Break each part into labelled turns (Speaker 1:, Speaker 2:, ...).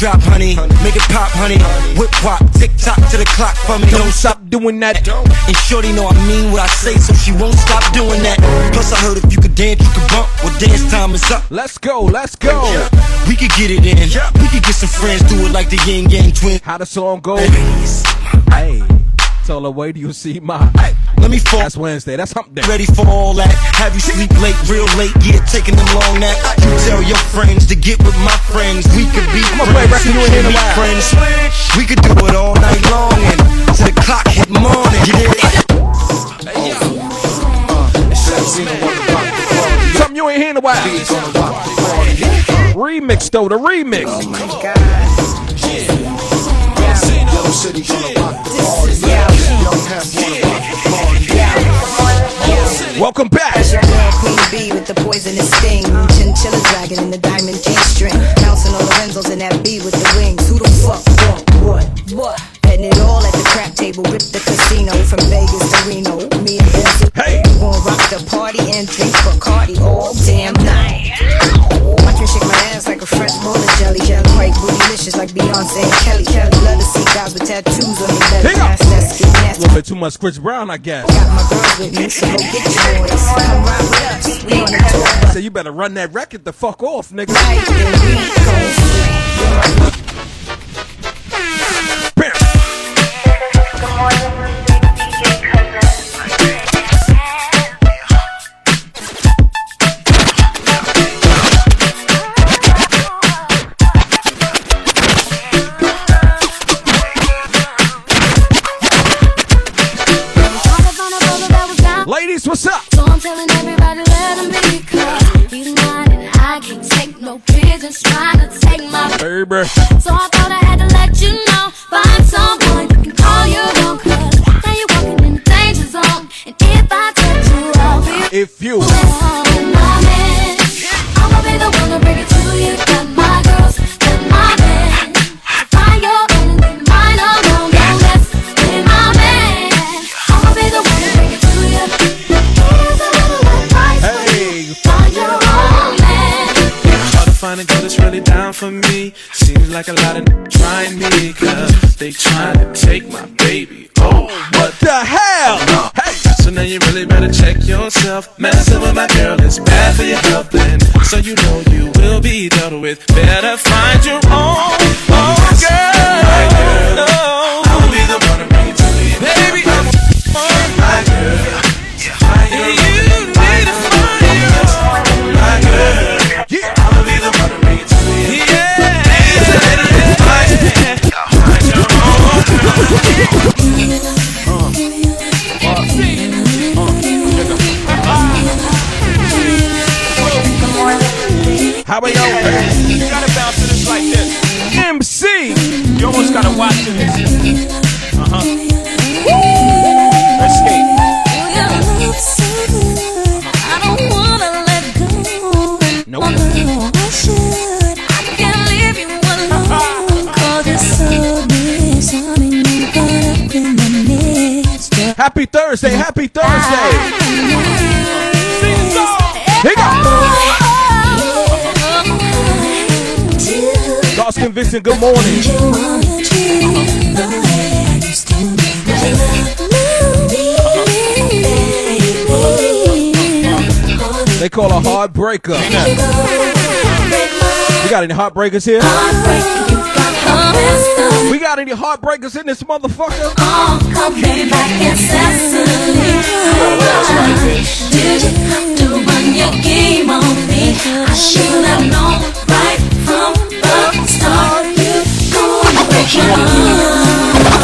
Speaker 1: Me. Make it drop, honey. Make it pop, honey. Whip wop, tick tock to the clock for me.
Speaker 2: Don't stop doing that.
Speaker 1: And Shorty know I mean what I say, so she won't stop doing that. Plus I heard if you could dance, you could bump. Well, dance time is up.
Speaker 2: Let's go, let's go.
Speaker 1: We could get it in. We could get some friends, do it like the Ying Yang Twins.
Speaker 2: How the song go? Hey, tell her wait do you see my. Hey,
Speaker 1: let me fall.
Speaker 2: That's Wednesday. That's hump day.
Speaker 1: Ready for all that? Have you sleep late, real late? Yeah, taking them long nap. You tell your friends to get with my friends. We could be
Speaker 2: I'ma play record you in a
Speaker 1: friends. We could do it all night long and to the clock hit morning. You dig?
Speaker 2: Uh, Something you ain't hearing a while. Remix though, the remix. Oh, Welcome back.
Speaker 3: That's your girl Queen Bee with the poisonous sting. Chinchilla dragon in the diamond G string. Bouncing on Lorenzo's in that B with the wings. Who the fuck want what? What? Betting it all at the crap table. Rip the casino from Vegas to Reno. Me and Benzo.
Speaker 2: Hey.
Speaker 3: We gon' rock the party and drink Bacardi all damn bootylicious like Beyonce and Kelly. Kelly. Love to see guys with tattoos on their belly.
Speaker 2: Hang.
Speaker 3: That's that skin
Speaker 2: A little bit too much Chris Brown, I guess.
Speaker 3: Got my girls with me, so go get your boys. Come ride with us. We on the tour
Speaker 2: I said you better run that record the fuck off, nigga.
Speaker 3: Right, then we
Speaker 4: pigeons trying to take my
Speaker 2: Baby.
Speaker 4: So I thought I had to let you know Find someone you can call your own Cause now you're walking in the danger zone And if I touch you I'll be
Speaker 2: If you
Speaker 4: find a
Speaker 5: girl that's really down for me. Seems like a lot of n- trying me, cause they trying to take my baby. Oh, what
Speaker 2: the hell?
Speaker 5: Hey. So now you really better check yourself. Messing with my girl is bad for your health, and so you know you will be dealt with. Better find your own, own girl. Girl.
Speaker 2: How about y'all?
Speaker 6: You gotta bounce to this like this.
Speaker 2: MC.
Speaker 6: You almost gotta watch this. Uh huh.
Speaker 2: Happy Thursday. Happy Thursday. Here go. Dawson Vincent, good morning. They call her heartbreaker. We got any heartbreakers here? We got any heartbreakers in this motherfucker?
Speaker 4: Come back incessantly. Did you have to run your game on me? I should have known right from the start. You gonna break my heart.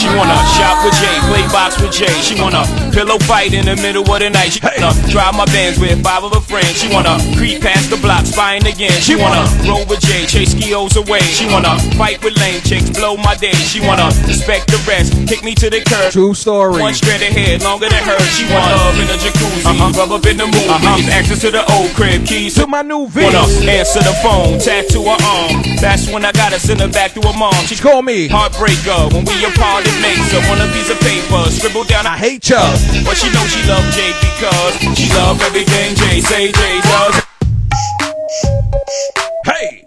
Speaker 6: She wanna shop with Jay, play box with Jay. She wanna pillow fight in the middle of the night. She wanna drive my bands with five of her friends. She wanna creep past the block, spying again. She wanna roll with Jay, chase skios away. She wanna fight with lame chicks, blow my day. She wanna respect the rest, kick me to the curb.
Speaker 2: True story.
Speaker 6: One strand of hair longer than her. She wanna love in a jacuzzi, uh-huh. rub up in the movies, uh-huh. access to the old crib, keys
Speaker 2: To my new
Speaker 6: V.
Speaker 2: Wanna
Speaker 6: answer the phone, tattoo her arm. That's when I gotta send her back to her mom. She
Speaker 2: Call me.
Speaker 6: heartbreaker. When we apart, it makes her want a piece of paper. Scribble down,
Speaker 7: I
Speaker 6: I
Speaker 7: hate ya.
Speaker 6: but she knows she love Jay because she love everything Jay say Jay does.
Speaker 7: Hey.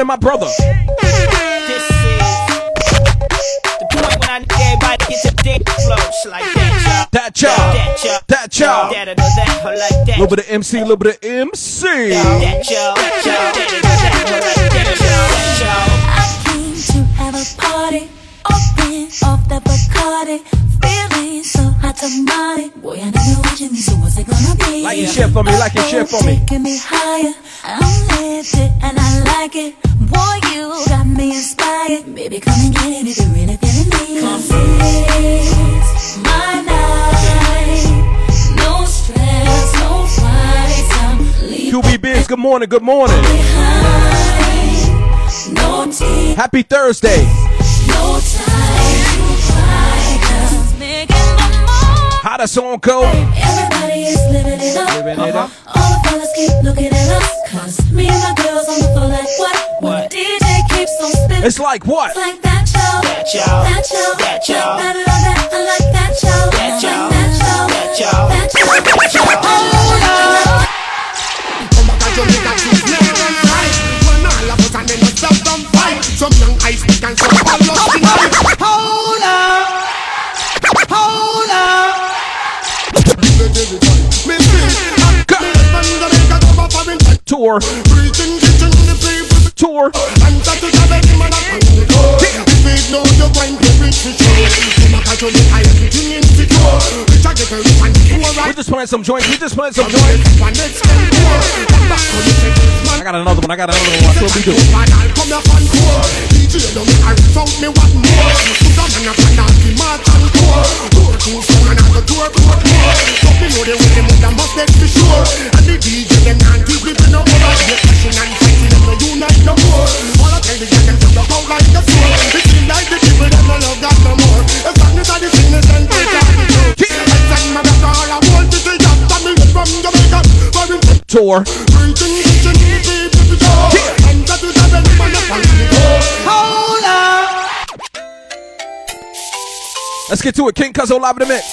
Speaker 7: Lou, good my brother.
Speaker 8: This is the point when I need everybody to get to the dance floor. It's like that,
Speaker 7: That
Speaker 8: y'all.
Speaker 7: y'all.
Speaker 8: That, y'all.
Speaker 7: That y'all.
Speaker 8: That, or that, or like that.
Speaker 7: little bit of MC, little bit of MC.
Speaker 8: That, y'all. That, y'all. That, or that, or like that, y'all. That, y'all.
Speaker 4: I came to have a party, open off the Bacardi, hot tamale. Boy, I never watching me, so what's it gonna be?
Speaker 7: Like your shit for me, like your shit for me.
Speaker 4: Taking me higher, I'm lifted and I like it. Boy, you got me inspired. Baby, come and get it if you're really feeling me. Come It's my night, no stress, no fights. I'm leaving
Speaker 7: QB Biz, good morning, good morning.
Speaker 4: behind. No.
Speaker 7: Happy Thursday.
Speaker 4: No time
Speaker 7: How the song go?
Speaker 4: Everybody is living it up.
Speaker 7: Living it up.
Speaker 4: All the fellas keep looking at us. Cause me and my girls on the floor like what? When
Speaker 8: What?
Speaker 4: the DJ keeps on spinning.
Speaker 7: It's like what?
Speaker 4: It's like that, y'all.
Speaker 8: That, y'all.
Speaker 4: That, y'all.
Speaker 8: That, y'all.
Speaker 4: Like that, I love that. That, y'all.
Speaker 9: Some
Speaker 7: joints.
Speaker 9: One next and poor. Come back to the second man.
Speaker 7: I got another one. I got another one. That's what we do.
Speaker 9: Man, I'll come here and tour. DJ, don't make a result me what more. Put a man up and I'll be march and tour. Tour too strong and I'll go tour, tour, tour. Me know the way them would must let be sure. And the DJ, them can't keep it no more. They passion and fighting, them no unite no more. All I tell the girl, them jump up out like the floor. It seems like the people, them no love God no more. As long as I the sinners and take out the truth. I sang my
Speaker 7: Tour. Let's get to it. King Cuzzo live in the mix.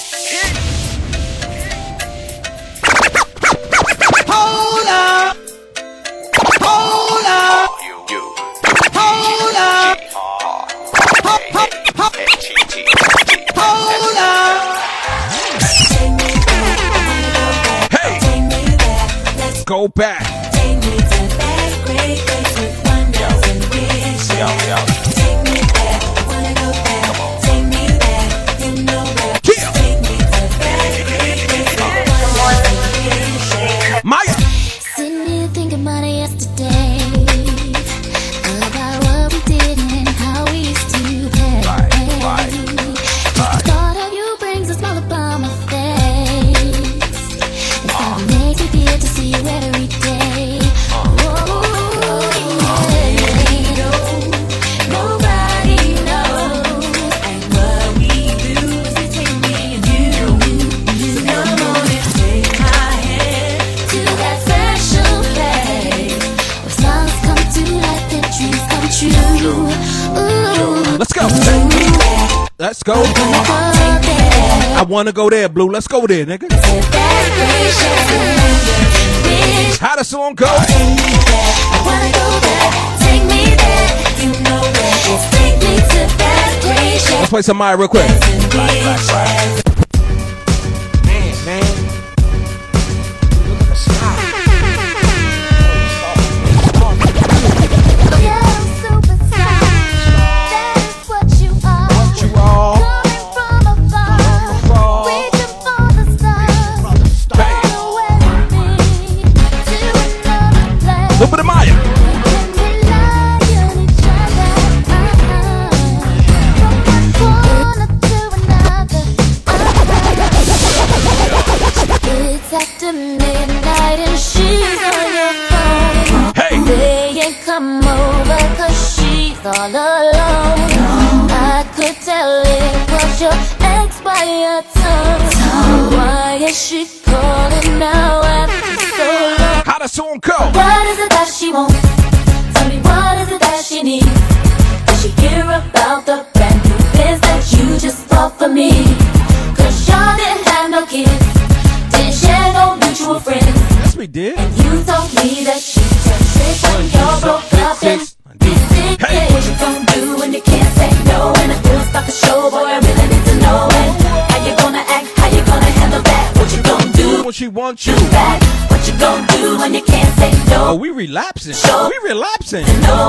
Speaker 9: Hold up! Hold up! Hold up! Hold up!
Speaker 7: Hey,
Speaker 4: Take me back. Let's
Speaker 7: go back.
Speaker 4: Go.
Speaker 7: I wanna go there, Blue. Let's go there, nigga. How the song go? Let's play some Maya real quick. When
Speaker 2: she wants you.
Speaker 7: back? What you gonna do when you can't say
Speaker 2: Oh, we relapsing.
Speaker 7: Sure.
Speaker 2: We relapsing.
Speaker 7: No,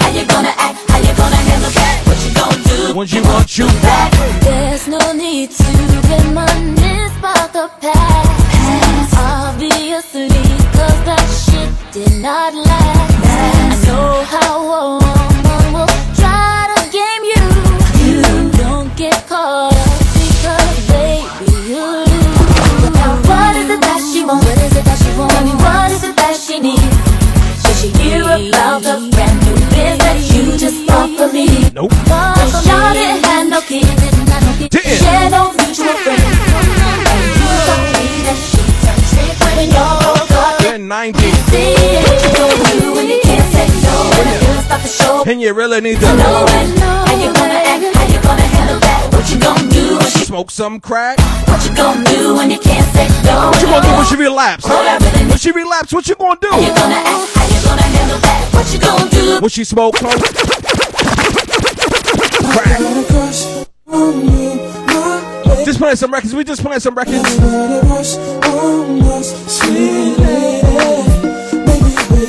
Speaker 7: how you gonna act? How you gonna handle that? What you gonna do
Speaker 2: When she wants you
Speaker 7: back? There's no need to reminisce about the past. past. Obviously, cause that shit did not last. I know how a woman will try to game you. You don't get caught for me?
Speaker 2: Nope.
Speaker 7: Cause y'all didn't have no kids, didn't have no kids,
Speaker 2: Didn't.
Speaker 7: share no mutual friends. And you told me that she turned straight when y'all broke up.
Speaker 2: Then 90.
Speaker 7: See what you gonna do when you can't say no. When the bills start to show,
Speaker 2: And you really need
Speaker 7: know
Speaker 2: to
Speaker 7: it. How you gonna act? How you gonna handle that? What you gonna do when she?
Speaker 2: smoke some crack.
Speaker 7: What you gonna do when you can't say no?
Speaker 2: What you gonna do when she relapse?
Speaker 7: I really
Speaker 2: When she relapse, what you gonna
Speaker 7: How you
Speaker 2: do?
Speaker 7: gonna act? How you gonna handle that? What you gonna do?
Speaker 2: When she smoke coke? Just playing some records. We just playing some records.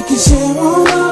Speaker 2: Cause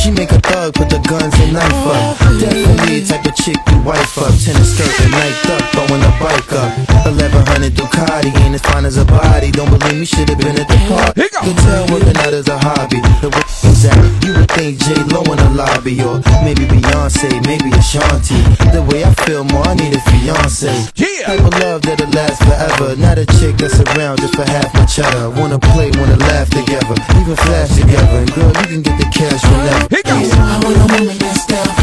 Speaker 10: She make a thug, put the guns and knife up. Definitely the type of chick you wife up. Tennis skirt and night up, throwing a bike up. 1100 Ducati, ain't as fine as a body. Don't believe me, should've been at the party. Could tell working out is a hobby. The way is that you would think J Lo in the lobby, or maybe Beyonce, maybe Ashanti. The way I feel more, I need a fiance.
Speaker 2: Yeah.
Speaker 10: Type of love that'll last forever. Not a chick that's around just for half my cheddar. Wanna play, wanna laugh together, even flash together. And girl, you can get the cash whenever.
Speaker 2: Here goes.
Speaker 10: Yeah. I want a woman that's down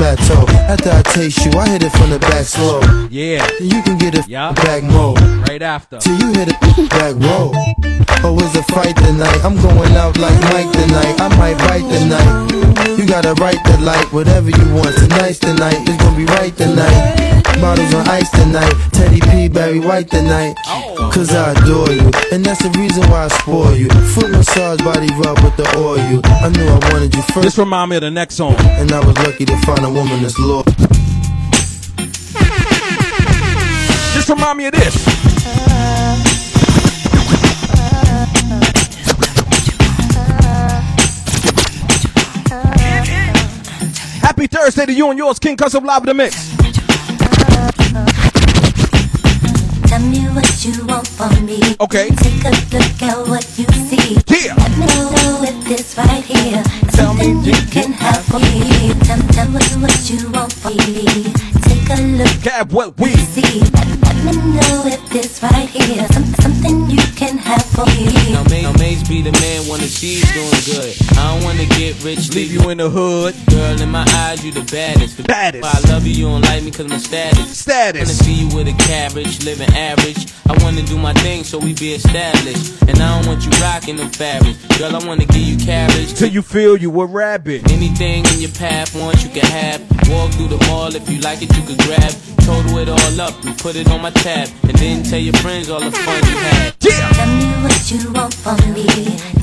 Speaker 10: plateau. After I taste you, I hit it from the back slow.
Speaker 2: Yeah.
Speaker 10: You can get it
Speaker 2: Yeah.
Speaker 10: back more.
Speaker 2: Right after.
Speaker 10: Till you hit it back roll. Oh, it's a fight tonight. I'm going out like Mike tonight. I might bite tonight. You gotta write the light, whatever you want. Tonight's tonight. night, it's gonna be right tonight. Bottles on ice tonight. Teddy P, Barry White tonight. Cause I adore you, and that's the reason why I spoil you. Foot massage, body rub with the oil. I knew I wanted you first,
Speaker 2: This remind me of the next song.
Speaker 10: and I was lucky to find a woman that's loyal.
Speaker 2: Just remind me of this. Happy Thursday to you and yours, King Cuzzo Live in the Mix.
Speaker 7: Me what you want from me.
Speaker 2: Okay.
Speaker 7: Take a look at what you see.
Speaker 2: Yeah.
Speaker 7: Let me know if this right here.
Speaker 2: Tell me
Speaker 7: Something you
Speaker 2: you
Speaker 7: can have for me. Tell, tell me what you want from me. Take a look
Speaker 2: Cab, what we
Speaker 7: see. Let, let
Speaker 11: Let me know if this right here some, something you can have for me.
Speaker 12: Now, May, now Mase be the man when the she's doing good. Rich,
Speaker 2: Leave you in the hood.
Speaker 12: Girl, in my eyes, you the baddest. The
Speaker 2: Baddest.
Speaker 12: Why I love you, you don't like me cause my status. Wanna
Speaker 2: Status.
Speaker 12: see you with a carriage, living average. I wanna do my thing so we be established. And I don't want you rocking the fabric. Girl, I wanna give you carriage.
Speaker 2: Till you feel you a rabbit.
Speaker 12: Anything in your path, want you can have. Walk through the mall if you like it, you could grab. Total it all up and put it on my tab. And then tell your friends all the fun you had.
Speaker 2: Yeah.
Speaker 11: Tell me what you want from me.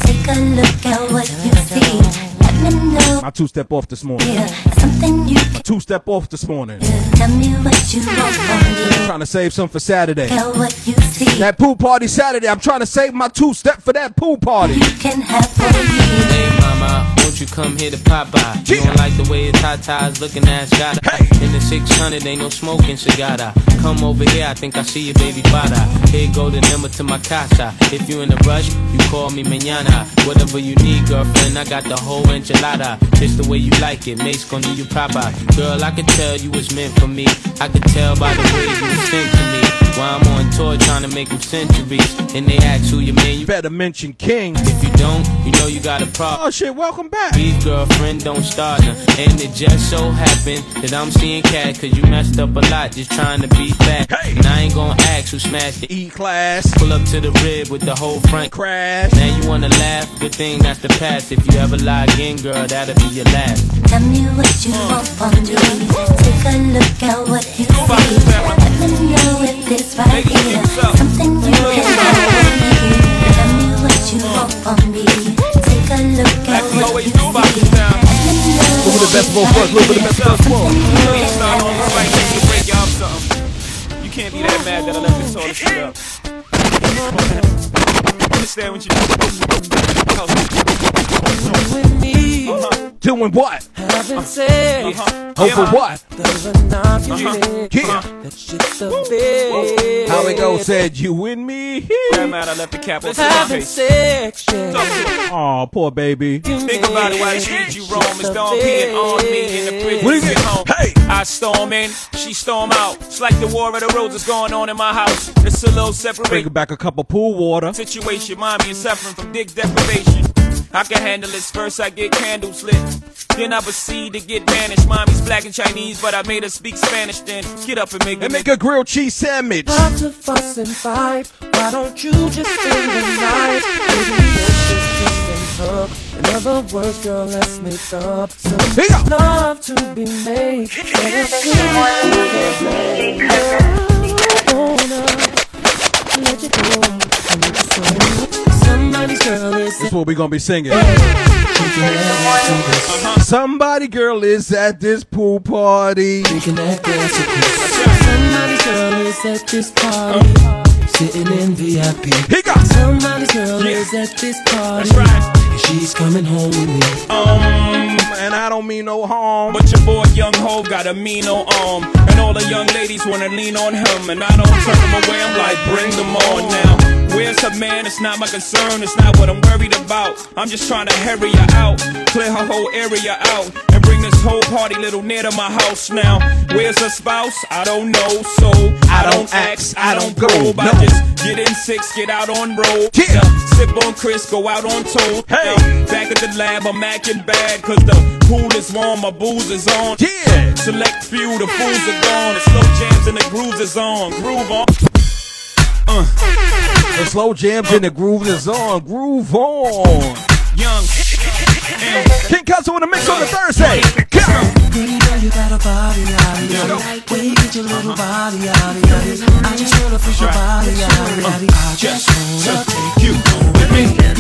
Speaker 11: Take a look at what you see. Let me know
Speaker 2: My two step off this morning.
Speaker 11: here something you
Speaker 2: Two step off this morning.
Speaker 11: do. Tell me what you want from.
Speaker 2: Trying to save some for Saturday.
Speaker 11: Look what you see.
Speaker 2: That pool party Saturday. I'm trying to save my two step for that pool party.
Speaker 11: You can have for me.
Speaker 12: Hey mama, won't you come here to pop by? You don't like the way his tatas looking ass got
Speaker 2: Hey.
Speaker 12: In the 600, ain't no smoking cigar. Come over here, I think I see your baby father. Here go the number to my casa. If you in a rush, you call me mañana. Whatever you need, girlfriend, I got the whole enchilada. Just the way you like it, Mase gonna do you proper. Girl, I could tell you was meant for me. I could tell by the way you was sent to me. While I'm on tour trying to make them centuries. And they ask who you man, you
Speaker 2: Better mention King.
Speaker 12: if you don't, you know you got a problem.
Speaker 2: Oh shit, welcome back.
Speaker 12: Beef girlfriend don't start now. And it just so happened that I'm seeing cat cause you messed up a lot just trying to be fat.
Speaker 2: Hey.
Speaker 12: And I ain't gonna ask who smashed it.
Speaker 2: E class.
Speaker 12: Pull up to the rib with the whole front
Speaker 2: Crash.
Speaker 12: Now you wanna laugh? Good thing that's the past. If you ever lie again, girl, that'll be your last.
Speaker 11: Tell me what you want from me. Take a look at what you see. Let me know if this right here something you can have for me. Tell me what you want from me. Take a look at what you see. Let me know
Speaker 2: Little bit of best of both worlds, little bit of best of both worlds.
Speaker 6: Can't be that mad that I left this all this shit up. Understand what
Speaker 13: with me,
Speaker 6: Uh-huh.
Speaker 2: Doing what?
Speaker 13: having sex.
Speaker 2: Oh, for what?
Speaker 13: There's a knife you. Uh-huh.
Speaker 2: Yeah. Uh-huh.
Speaker 13: That shit's the bed.
Speaker 2: How it go? Said you and me.
Speaker 6: That mad I left the cap on
Speaker 13: Having sex, yeah.
Speaker 6: Talk.
Speaker 2: Oh, poor baby.
Speaker 6: Think about it while they treat you wrong. It's Don peeing on me in the prison.
Speaker 2: What is it?
Speaker 6: Home.
Speaker 2: Hey!
Speaker 6: I storm in, she storm out. It's like the war of the roses going on in my house. It's a little separate
Speaker 2: Bring back a cup of pool water.
Speaker 6: situation. Mommy is suffering from dick deprivation. I can handle this. First, I get candles lit. Then I proceed to get banished. Mommy's black and Chinese, but I made her speak Spanish. Then get up and make
Speaker 2: And make a grilled cheese sandwich.
Speaker 13: Not to fuss and fight. Why don't you just spend the night? Baby, let's just kiss and hug. In other words, girl, let's make up some
Speaker 2: Yeah.
Speaker 13: love to be made. Let you go. Somebody's girl is
Speaker 2: what we gonna be singing. Somebody girl is at this pool party.
Speaker 13: Drinking that glass of piss. Somebody's girl is at this party. Sitting in VIP.
Speaker 2: He got
Speaker 13: Somebody's girl is at this party.
Speaker 6: That's right.
Speaker 13: She's coming home with me.
Speaker 6: Um,
Speaker 2: and I don't mean no harm.
Speaker 6: But your boy Young Hov got a mean old arm. And all the young ladies wanna lean on him. And I don't turn them away, I'm like, bring them on now. Where's her man? It's not my concern, it's not what I'm worried about. I'm just trying to hurry her out, clear her whole area out, bring this whole party little near to my house now. Where's her spouse? I don't know, so I don't ask, I don't go. I just get in six, get out on road.
Speaker 2: Yeah.
Speaker 6: Sip on Cris, go out on toad.
Speaker 2: Hey.
Speaker 6: Back at the lab, I'm acting bad, cause the pool is warm, my booze is on.
Speaker 2: Yeah.
Speaker 6: Select few, the fools are gone. The slow jams and the grooves is on. Groove on. Uh.
Speaker 2: The slow jams and the groove is on. Groove on.
Speaker 6: Young.
Speaker 2: King Cuzzo in the mix on the Thursday.
Speaker 13: Baby girl, a get your little body, your body. I just wanna take
Speaker 6: you with me.
Speaker 13: A.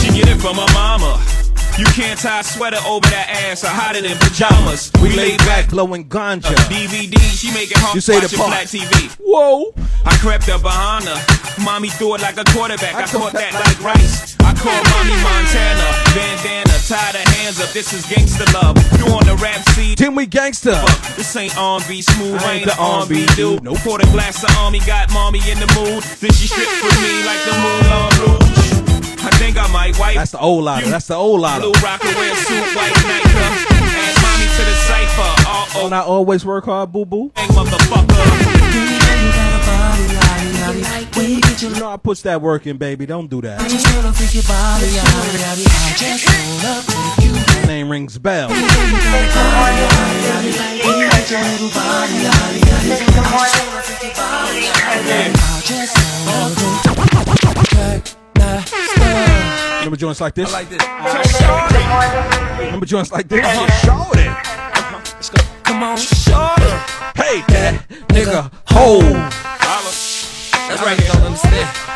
Speaker 6: She get it from her mama. You can't tie a sweater over that ass or hide it in pajamas. We laid back.
Speaker 2: Blowing ganja.
Speaker 6: DVD, she make it hard
Speaker 2: You say the
Speaker 6: watching
Speaker 2: part.
Speaker 6: flat TV.
Speaker 2: Whoa.
Speaker 6: I crept up behind her. Mommy threw it like a quarterback. I, caught that like rice. I called mommy Montana. Bandana, tie the hands up. This is gangster love. You on the rap seat.
Speaker 2: Then we gangster.
Speaker 6: Fuck, This ain't R&B smooth,
Speaker 2: I
Speaker 6: I
Speaker 2: ain't the
Speaker 6: the R&B dude.
Speaker 2: nope.
Speaker 6: Pour glass of army, got mommy in the mood. Then she stripped for me like the Moulin Rouge. I think I might wipe.
Speaker 2: That's the old lotto. That's the old lotto.
Speaker 6: Blue rocker wear suit, white nightcap. Add mommy to the cipher. Uh oh,
Speaker 2: Don't I always work hard, boo boo?
Speaker 6: bang motherfucker.
Speaker 2: You know I push that work in, baby. Don't do that. Name rings bell. Joints like this?
Speaker 6: Like this.
Speaker 2: Remember joints like this? Show it.
Speaker 13: Come on, shorty.
Speaker 2: Hey, that nigga, hold.
Speaker 6: That's right. Don't understand.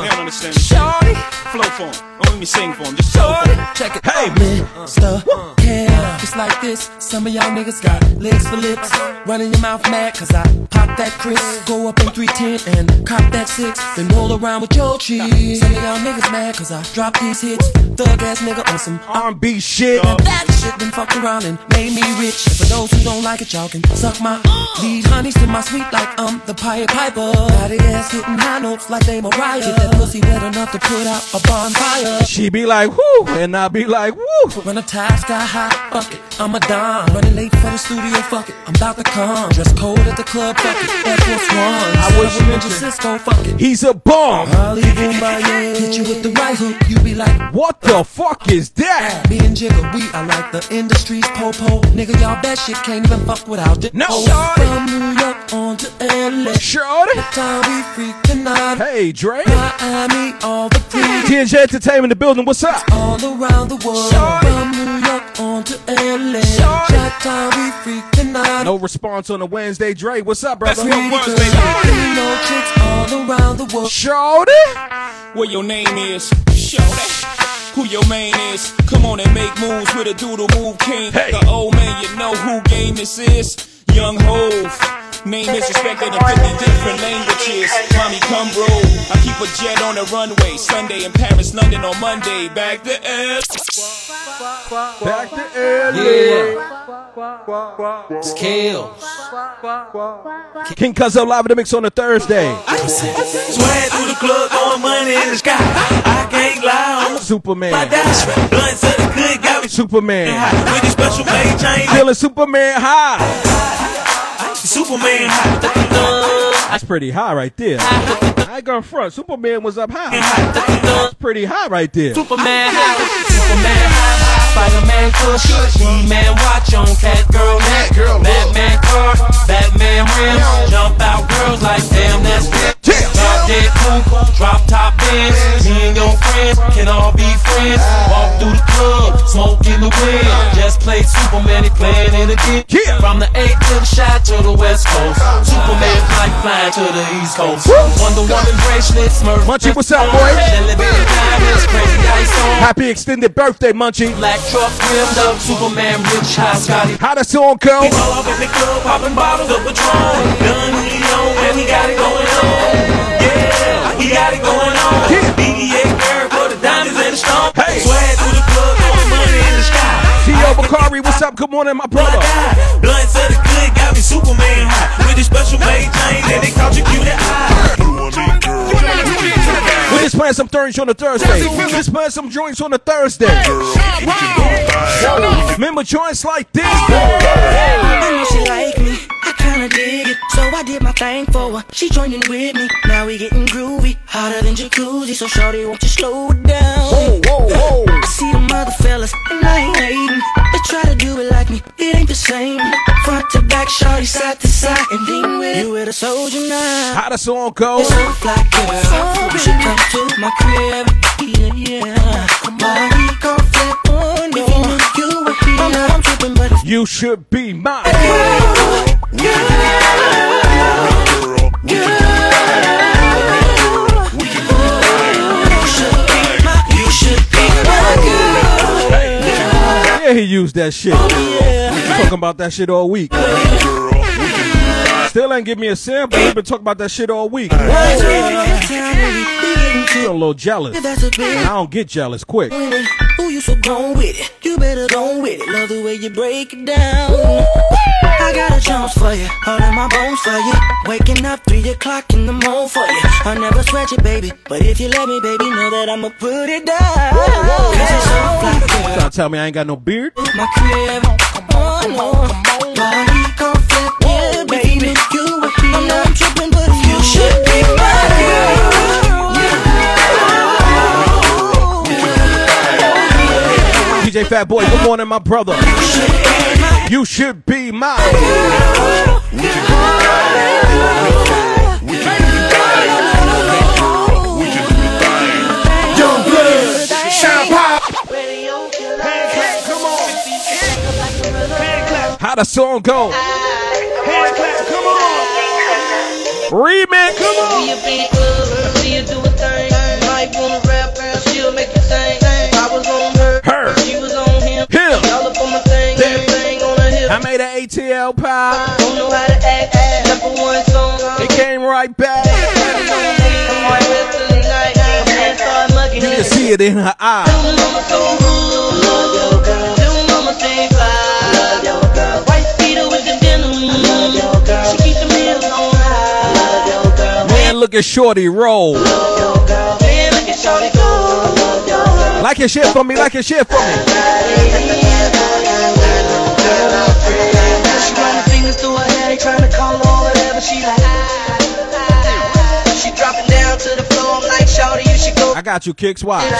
Speaker 6: They don't understand.
Speaker 13: Shorty.
Speaker 6: Flow for 'em. Don't let me sing for 'em. Just 'em.
Speaker 13: Check it.
Speaker 2: Hey, man,
Speaker 13: Stuff, yeah, it's like this. Some of y'all niggas got legs for lips. Running your mouth mad, cause I pop that Cris. Go up in 310 and cop that six. Then roll around with your cheese. Some of y'all niggas mad, cause I drop these hits. Thug ass nigga on some
Speaker 2: R&B shit.
Speaker 13: And that shit been fucked around and made me rich. And for those who don't like it, y'all can suck my lead honeys to my sweet like I'm the Pied Piper. Body ass hitting high notes like they Mariah. That pussy wet enough to put out a bonfire.
Speaker 2: She be like, whoo, and I be like, woo.
Speaker 13: When the top sky high, fuck it, I'm a dime. Running late for the studio, fuck it, I'm about to come. Dress cold at the club, fuck it, Air Force One.
Speaker 2: I wish you
Speaker 13: mentioned Cisco, fuck it.
Speaker 2: He's a bomb.
Speaker 13: Holly Boomba, hit you with the right hook, you be like,
Speaker 2: What the fuck is that?
Speaker 13: Ah, me and Jigga, we are like the industry's po-po. Nigga, y'all that shit can't even fuck without it.
Speaker 2: No.
Speaker 13: Oh, From New York on to LA.
Speaker 2: Shorty.
Speaker 13: Time we freaking out.
Speaker 2: Hey, Dre.
Speaker 13: Miami, all the pretty
Speaker 2: TNJ Entertainment, the building. What's up?
Speaker 13: all around the world. From New York on to LA. Shot time we freaking out.
Speaker 2: No response on a Wednesday. Dre, what's up, brother?
Speaker 6: That's what works,
Speaker 13: Pretty
Speaker 6: baby.
Speaker 13: girls, chicks all around the world.
Speaker 2: Shorty.
Speaker 6: What your name is? Show that. Who your main is? Come on and make moves with a doodle move king.
Speaker 2: Hey.
Speaker 6: The old man, you know who game this is? Young Hov. Name is respected in 50 different languages. Mommy, come bro. I keep a jet on the runway. Sunday in Paris, London on Monday. Back to F.
Speaker 2: Back to LA.
Speaker 13: Scale.
Speaker 2: King Cuzzo live in the mix on a Thursday.
Speaker 5: Swag through the club, throwing money in the sky. I can't lie, I'm a
Speaker 2: Superman.
Speaker 5: dash. Blunts of the good got me
Speaker 2: Superman.
Speaker 5: With the special made chain,
Speaker 2: Feeling Superman high.
Speaker 5: Superman.
Speaker 2: That's pretty high right there. I ain't gonna front. Superman was up high. That's pretty high right there.
Speaker 13: Superman high, Superman high, Spider-Man push, He-Man watch on cat girl neck, Batman car, Batman rims, jump out girls like damn that's it. Drop dead coupe, drop top Benz, me and your friends can all be friends. Walk through the club, smoke in the wind. Just played Superman, he playing it again.
Speaker 2: Yeah.
Speaker 13: From the A to the shot to the West Coast, Superman flight flying to the East Coast. Wonder Woman bracelets, Smurf.
Speaker 2: Munchie, what's up, boy?
Speaker 13: Jelly bean diamonds, crazy ice on.
Speaker 2: Happy extended birthday, Munchie.
Speaker 13: Black truck rimmed up, Superman rich high Scotty.
Speaker 2: How the song go?
Speaker 5: All up in the club, popping bottles of Patron. Don Julio, and he got it going on. Yeah, he got it going on. BBA girl for the diamonds and the stone.
Speaker 2: Hey.
Speaker 5: Swag through the club, throwing money in the sky.
Speaker 2: T.O. Bakari, what's up? Good morning, my brother.
Speaker 5: Blunts of the good got me Superman hot. With the special made chain, and they caught you cute eye.
Speaker 2: We're just playing some joints on a Thursday. We're just playing some joints on a Thursday. Remember joints like this?
Speaker 14: I know she like kinda dig it. So I did my thing for her. She joined in with me. Now we getting groovy, hotter than jacuzzi. So shorty, won't you slow it down?
Speaker 2: Whoa, whoa, whoa.
Speaker 14: I see them other fellas, and I ain't hating. They try to do it like me, it ain't the same. Front to back, shorty, side to side, and then with you with a soldier now.
Speaker 2: How the song go?
Speaker 14: It's so fly, girl. You should come to my crib. Yeah, yeah. Body gon' You
Speaker 2: should be
Speaker 14: my girl.
Speaker 2: Yeah, he used that shit. Talking about that shit all week. Still ain't give me a sample. We've been talking about that shit all week. Feel a little jealous. I don't get jealous quick.
Speaker 14: Who you so gone with it? You better go with it. Love the way you break it down. I
Speaker 15: I got a chance for you, all in my bones for you. Waking up three o'clock in the morning for you. I never sweat you, baby, but if you let me, baby, know that I'ma put it down. Cause it's so fly, girl.
Speaker 2: Trying to tell me I ain't got no beard?
Speaker 15: My crib, oh no, body gon' flip, yeah, baby. You were here, I know I'm tripping,
Speaker 2: Fat Boy, good morning, my brother. You should be
Speaker 16: my.
Speaker 2: How the song go? Remix.
Speaker 15: Come on. See you be you do a thing. Might wanna rap, she'll make you sing. Up on my thing, everything on her hip.
Speaker 2: I made an ATL pop.
Speaker 15: Don't know how to act, except for one song.
Speaker 2: It came right back.
Speaker 15: Come on, rest of the night. Man, start mugging
Speaker 2: You can see it in her eye.
Speaker 15: Little mama so rude. Love your girl. Little mama stay fly. Love your girl. White speeder with the denim. Love your girl. She keep the meals on high. Love your girl.
Speaker 2: Man, look at Shorty roll.
Speaker 15: Love your girl. Man, look at Shorty
Speaker 2: Like your shit for me, like your shit for me.
Speaker 15: She run fingers through her hair, they tryna call her whatever. She like, she dropping down to the floor. I'm like, Shorty, you should go.
Speaker 2: I got you, kicks. Watch.
Speaker 15: Calling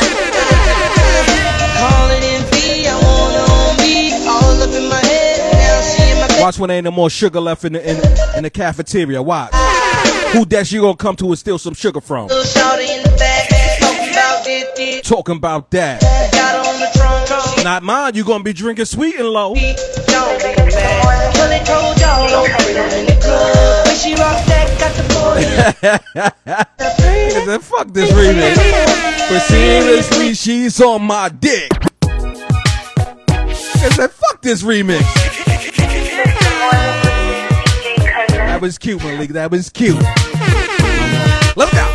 Speaker 15: in V, I wanna on me, all up in my head. Now she in my bed.
Speaker 2: Watch when there ain't no more sugar left in the in, in the cafeteria. Watch. Who that you gonna come to and steal some sugar from?
Speaker 15: Talking about
Speaker 2: that. Not mine. You gonna be drinking sweet and low. Nigga said, fuck this remix. But seriously, she's on my dick. Nigga said, fuck this remix. That was cute, Malik. That was cute. Look out.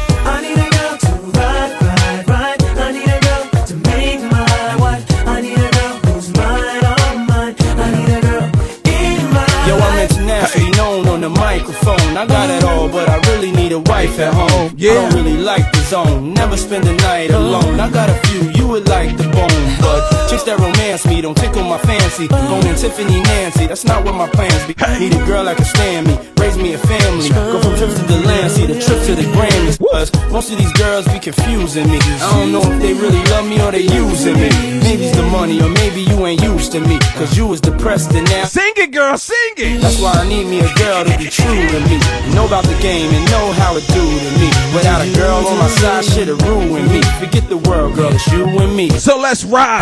Speaker 17: Like the zone. Never spend the night alone. I got a few you would like the bone, but chicks that romance me don't tickle my fancy. Going Tiffany Nancy, that's not what my plans be. Need a girl that can stand me, raise me a family. Go from trips to the land, see the trip to the Grammys. Cause most of these girls be confusing me. I don't know if they really love me or they using me. Maybe it's the money, or maybe you ain't used to me. Cause you was depressed and now.
Speaker 2: Sing it, girl. Sing it.
Speaker 17: That's why I need me a girl to be true to me. Know about the game and know how it do to me. Without a girl on my side, shit'll ruin me. Forget the world, girl, it's you and me.
Speaker 2: So let's ride.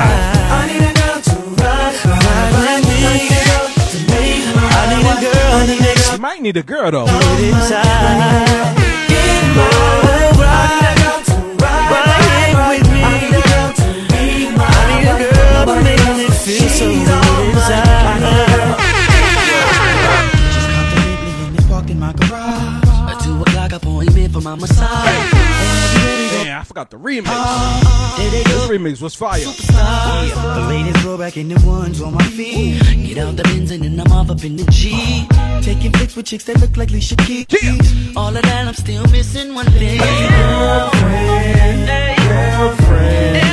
Speaker 15: I need a girl to ride, ride, ride with me. I need a girl to make my Need a girl, I need a girl
Speaker 2: You might need a girl though. Damn, I forgot the remix.
Speaker 15: Ah, there they
Speaker 2: This remix was fire.
Speaker 15: Yeah, the ladies go back in the ones on my feet. Get out the Benz and then I'm off up in the G. Taking pics with chicks that look like Alicia Keys. All of that, I'm still missing one thing. Girlfriend, girlfriend.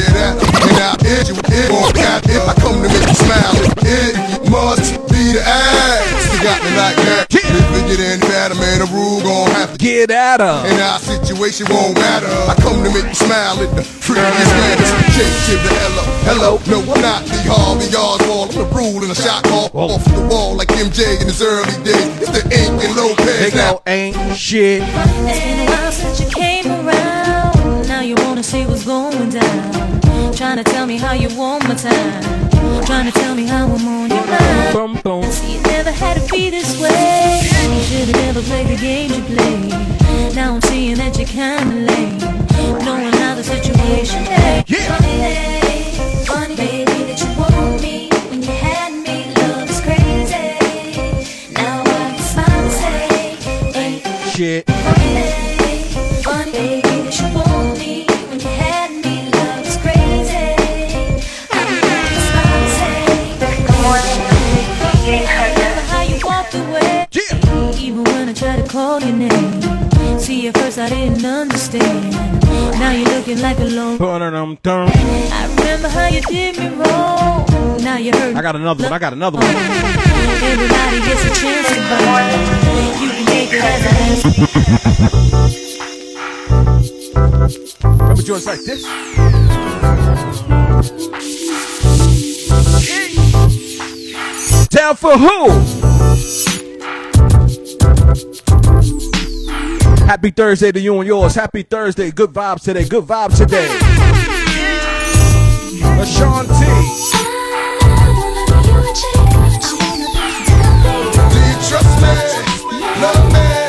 Speaker 16: Gon' have to get that. And now it, you, it gon' cap it. I come to make you smile. It must be the ass that got me like that. If you get in that, man, the rule gon' have to
Speaker 2: get at her.
Speaker 16: And our situation won't matter. I come to make you smile at the prettiest manners. Shake to the hello, hello. No, not the Harvey Oswald. I'm the rule in a shot call off the wall like MJ in his early days. It's the ink and Lopez
Speaker 2: They go ain't shit.
Speaker 4: It's been a while since you came to tell me how you want my time. Trying to tell me how I'm on your mind.
Speaker 2: Boom, boom.
Speaker 4: See, it never had to be this way. You should've never played the games you played. Now I'm seeing that you're kinda lame. Knowing how the situation is.
Speaker 7: Funny, funny baby that you want me when
Speaker 4: lone.
Speaker 2: Ba-dum-dum.
Speaker 4: I remember how you did me wrong. Now you hurt.
Speaker 2: I got another one. I got another one.
Speaker 4: Everybody gets a chance to burn. You can take it as a
Speaker 2: Remember joints like this? Down for who? Happy Thursday to you and yours. Happy Thursday. Good vibes today. Good vibes today. Ashanti.
Speaker 16: Do you trust me? Love me?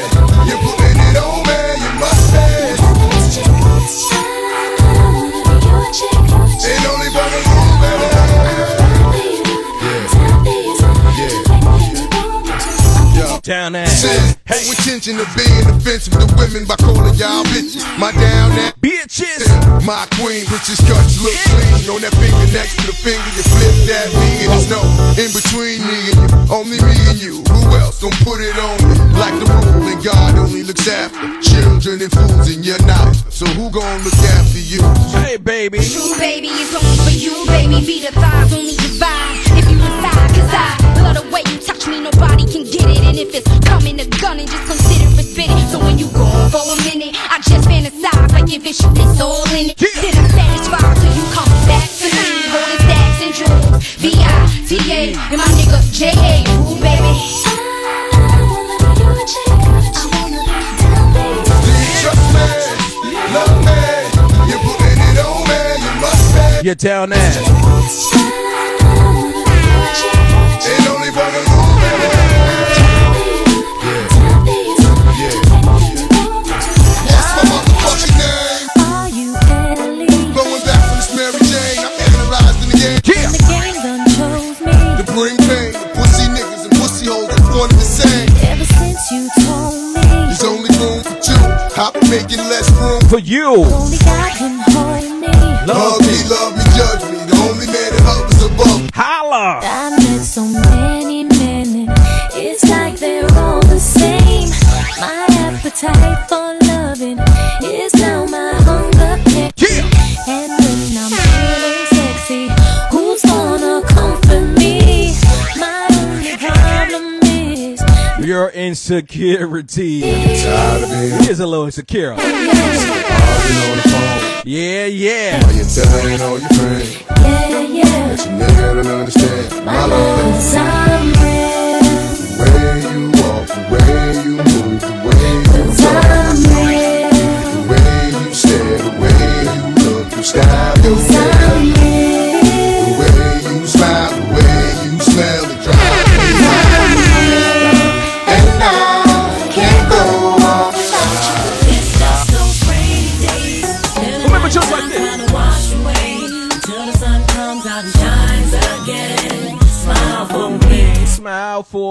Speaker 2: Down there.
Speaker 16: Shit, Pay attention to being offensive to women by calling y'all bitches. My down there.
Speaker 2: Bitches.
Speaker 16: My queen, bitches cuts look clean. On that finger next to the finger, you flip that me. And there's no in between me and you. Only me and you. Who else don't put it on me? Like the rule, and God only looks after children and fools, and you're not. So who gon' look after you?
Speaker 2: Hey, baby.
Speaker 11: True baby is only for you, baby. Be the thighs, only divide if you decide. Cause I love the way you touch me, nobody can get it. And if it's coming to gun, and just consider it spit it. So when you go for a minute, I just fantasize like if it's you, it's all in it. Then I'm satisfied till you come back to me. Holding stacks and jewels, V-I-T-A, and my nigga J-A. Ooh, baby.
Speaker 16: Do you trust me? Love me? You're putting it for
Speaker 4: you.
Speaker 16: Only
Speaker 4: God can hold me.
Speaker 16: Love me, love me, judge me. The only man that hovers above.
Speaker 2: Holla!
Speaker 4: I met so many
Speaker 2: insecurity.
Speaker 16: Tired of being
Speaker 2: He is a little insecure.
Speaker 16: arguing on the phone.
Speaker 2: Yeah, yeah.
Speaker 16: While you're telling all your friends
Speaker 4: yeah, yeah.
Speaker 16: that your nigga don't understand my love.
Speaker 4: Cause I'm.
Speaker 16: The way you walk, the way you move, the way you talk, the way you stare, the way you look, you style your
Speaker 4: Cause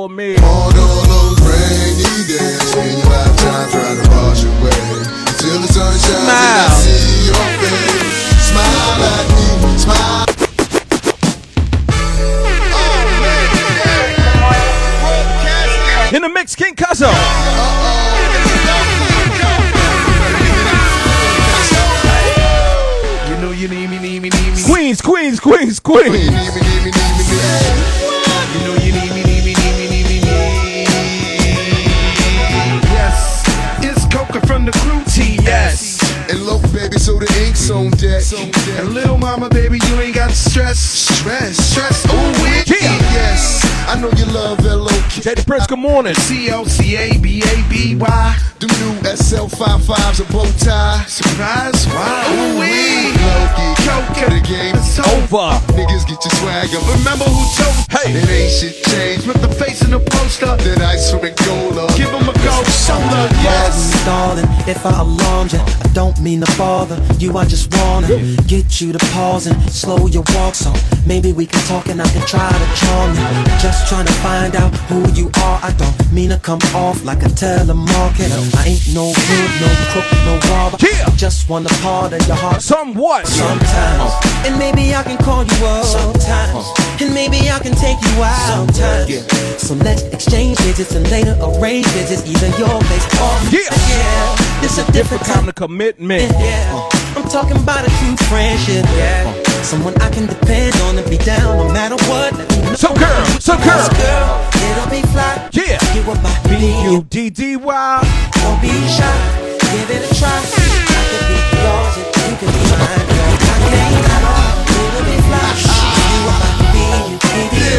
Speaker 7: for me.
Speaker 16: On all those rainy days when you have time trying to wash away Till the sun shines and I see your face Smile at me, smile
Speaker 2: In the mix, King Cuzzo.
Speaker 9: You know you need me, need me, need me.
Speaker 2: Queens, Queens, Queens, Queens.
Speaker 16: And
Speaker 9: little mama, baby, you ain't got stress.
Speaker 16: Stress, stress, ooh wee
Speaker 2: Yeah.
Speaker 16: Yes, I know you love L.O.
Speaker 2: Teddy Prince, good morning.
Speaker 9: C O C A B A B Y.
Speaker 16: Them new SL55s a bow tie.
Speaker 2: Surprise? Wow. Ooh-wee.
Speaker 16: Loki.
Speaker 2: Choke
Speaker 16: The game is
Speaker 2: over.
Speaker 16: Niggas get your swagger.
Speaker 2: Remember who told
Speaker 16: Hey. It ain't shit changed.
Speaker 2: Flip the face in the poster.
Speaker 16: That ice from Angola.
Speaker 2: Give him a go. Shoulder. Yes.
Speaker 18: Darling, if I alarmed you, I don't mean to bother you. I just wanna get you to pause and slow your walk. So maybe we can talk and I can try to charm you. Just trying to find out who you are. I don't mean to come off like a telemarketer. I ain't no good, no crook, no robber. I just want a part of your heart.
Speaker 2: Somewhat.
Speaker 18: Sometimes. And maybe I can call you up. Sometimes. And maybe I can take you out. Sometimes. Yeah. So let's exchange digits and later arrange visits, either your place or
Speaker 2: Yeah.
Speaker 18: yeah. It's a different
Speaker 2: Kind of commitment.
Speaker 18: yeah. I'm talking about a true friendship. Yeah. Someone I can depend on and be down no matter what. Let me know.
Speaker 2: So girl, so girl.
Speaker 18: girl, it'll be fly.
Speaker 2: Yeah.
Speaker 18: You my
Speaker 2: B
Speaker 18: B.
Speaker 2: U D D Y.
Speaker 18: Don't be shy. Give it a try. I could be yours if you could be mine.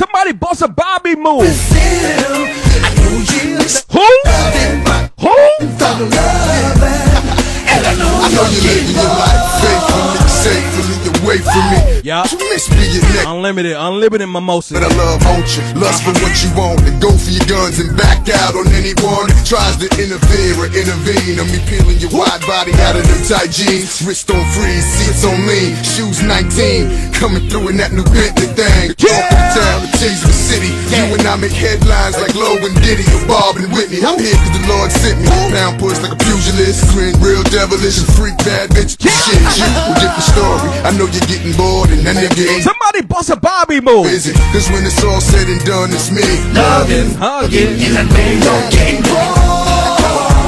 Speaker 2: Somebody bust a Bobby move. Who? Who? Yeah.
Speaker 16: You miss being next.
Speaker 2: Unlimited, unlimited mimosas.
Speaker 16: But I love you? Lust for what you want and go for your guns and back out on anyone that tries to interfere or intervene on me peeling your wide body out of them tight jeans. Wrist on freeze, seats on lean, shoes 19, coming through in that new Bentley thing. Talk of the town, the tease of the city. You and I make headlines like Logan Diddy or Bob and Whitney. I'm here 'cause the Lord sent me. Pound push like a pugilist, grin real devilish and freak bad bitch. Shit, you get the story. I know you're getting bored and that nigga ain't
Speaker 2: Somebody bust a Bobby move.
Speaker 16: busy. Cause when it's all said and done, it's me.
Speaker 2: Hugging, hugging.
Speaker 16: And I know you're getting bored.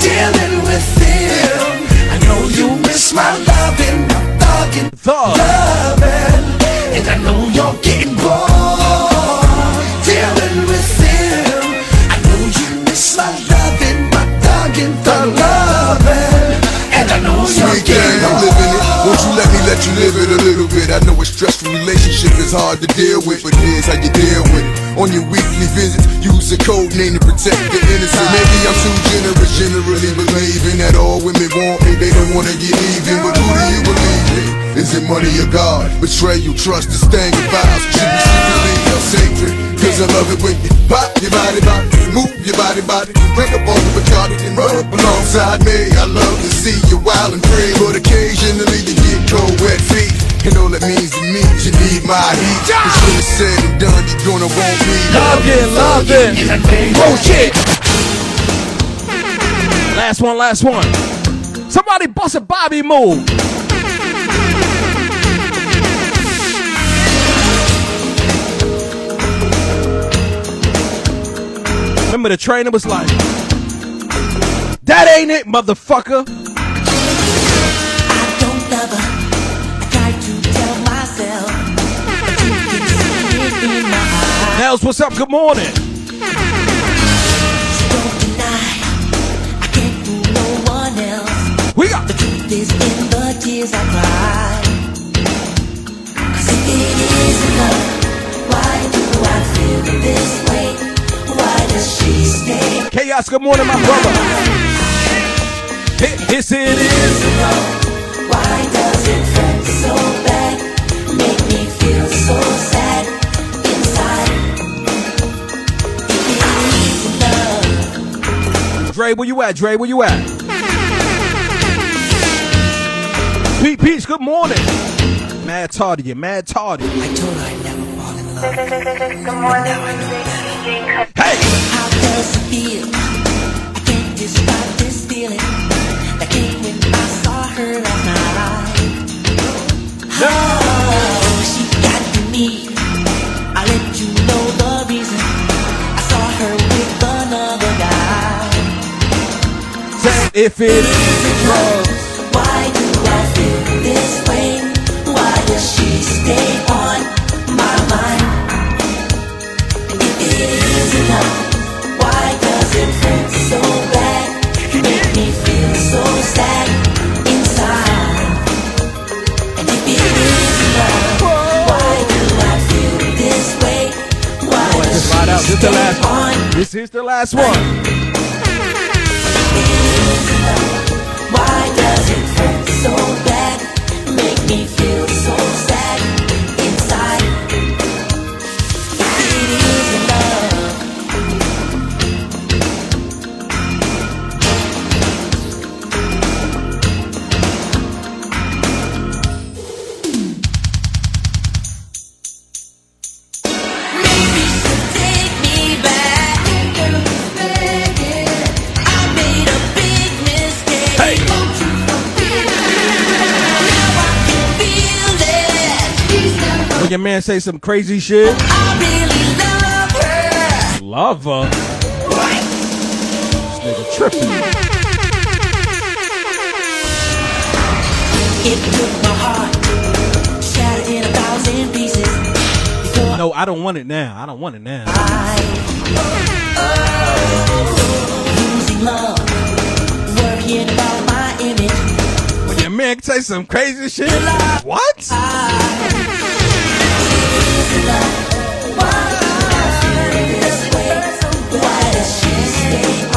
Speaker 16: Dealing with him. I know you miss my loving, my thugging,
Speaker 2: Thug.
Speaker 16: loving. And I know you're getting live it a little bit? I know a stressful relationship is hard to deal with, but here's how you deal with it. On your weekly visits, use a code name to protect the innocent. Maybe I'm too generous, generally believing that all women want me. They don't wanna get even, but who do you believe in? Is it money or God? Betrayal, trust, this thing of vows. Should be secretly sacred. Cause I love it when you pop your body, body, move your body, body. Drink up all the Bacardi and run up alongside me. I love to see you wild and free, but occasionally you get cold, wet feet. And all that means to me is you need my heat. Cause when it's said and done, you're gonna want me.
Speaker 2: Loving, loving. Oh shit. Last one, last one. Somebody bust a Bobby move. Remember the trainer was like, That ain't it, motherfucker.
Speaker 7: don't love her. I try to tell myself, but you can see it in my eyes.
Speaker 2: Nels, what's up? Good morning.
Speaker 7: Don't deny, I can't fool no one else.
Speaker 2: We got
Speaker 7: the truth is in the tears I cry. 'Cause if it isn't love, why do I feel this way?
Speaker 2: Chaos, good morning, my brother. Hey, Yes, it is.
Speaker 7: Why does it hurt so bad? Make me feel so sad inside. If it isn't love.
Speaker 2: Dre, where you at? Dre, where you at? Pete Peach, good morning. Mad tardy, you mad tardy.
Speaker 7: I told her I'd never fall in love.
Speaker 2: Hey!
Speaker 7: How does
Speaker 2: if it love,
Speaker 7: love?
Speaker 2: Just
Speaker 7: she
Speaker 2: ride out. This the last one. This is the last one.
Speaker 7: Why does it hurt so
Speaker 2: your man say some crazy shit,
Speaker 7: I really love her.
Speaker 2: love her. This nigga tripping.
Speaker 7: It heart, shattered in a thousand pieces. Before
Speaker 2: No, I don't want it now. I don't want it now.
Speaker 7: losing love, worrying about my image.
Speaker 2: When your man say some crazy shit, what?
Speaker 7: Why does she stay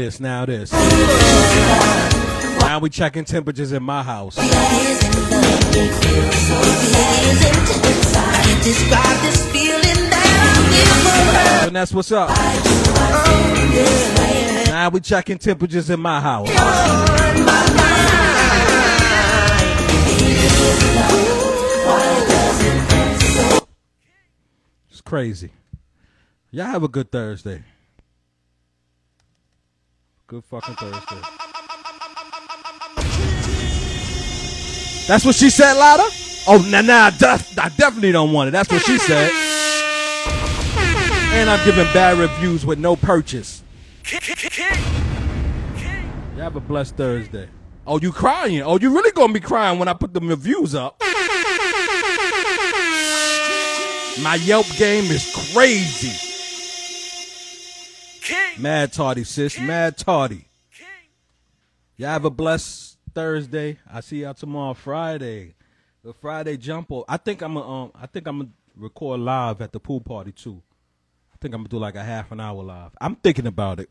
Speaker 7: this,
Speaker 2: now this. Now we checking temperatures in my house. And that's what's up. Now we checking temperatures in my house. It's crazy. Y'all have a good Thursday. Good fucking Thursday. That's what she said, Lotta? Oh, nah, nah, I, def- I definitely don't want it. That's what she said. And I'm giving bad reviews with no purchase. You have a blessed Thursday. Oh, you crying? Oh, you really gonna be crying when I put the reviews up? My Yelp game is crazy. Mad tardy, sis. Mad tardy. Y'all have a blessed Thursday. I see y'all tomorrow, Friday. The Friday jump off. I think I'm gonna um I think I'm gonna record live at the pool party too. I think I'm gonna do like a half an hour live. I'm thinking about it.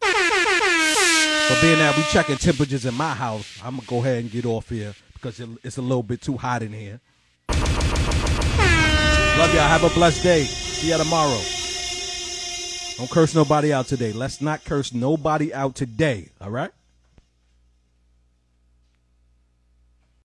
Speaker 2: But being that we checking temperatures in my house, I'm gonna go ahead and get off here because it- it's a little bit too hot in here. Love y'all. Have a blessed day. See y'all tomorrow. Don't curse nobody out today. Let's not curse nobody out today. All right.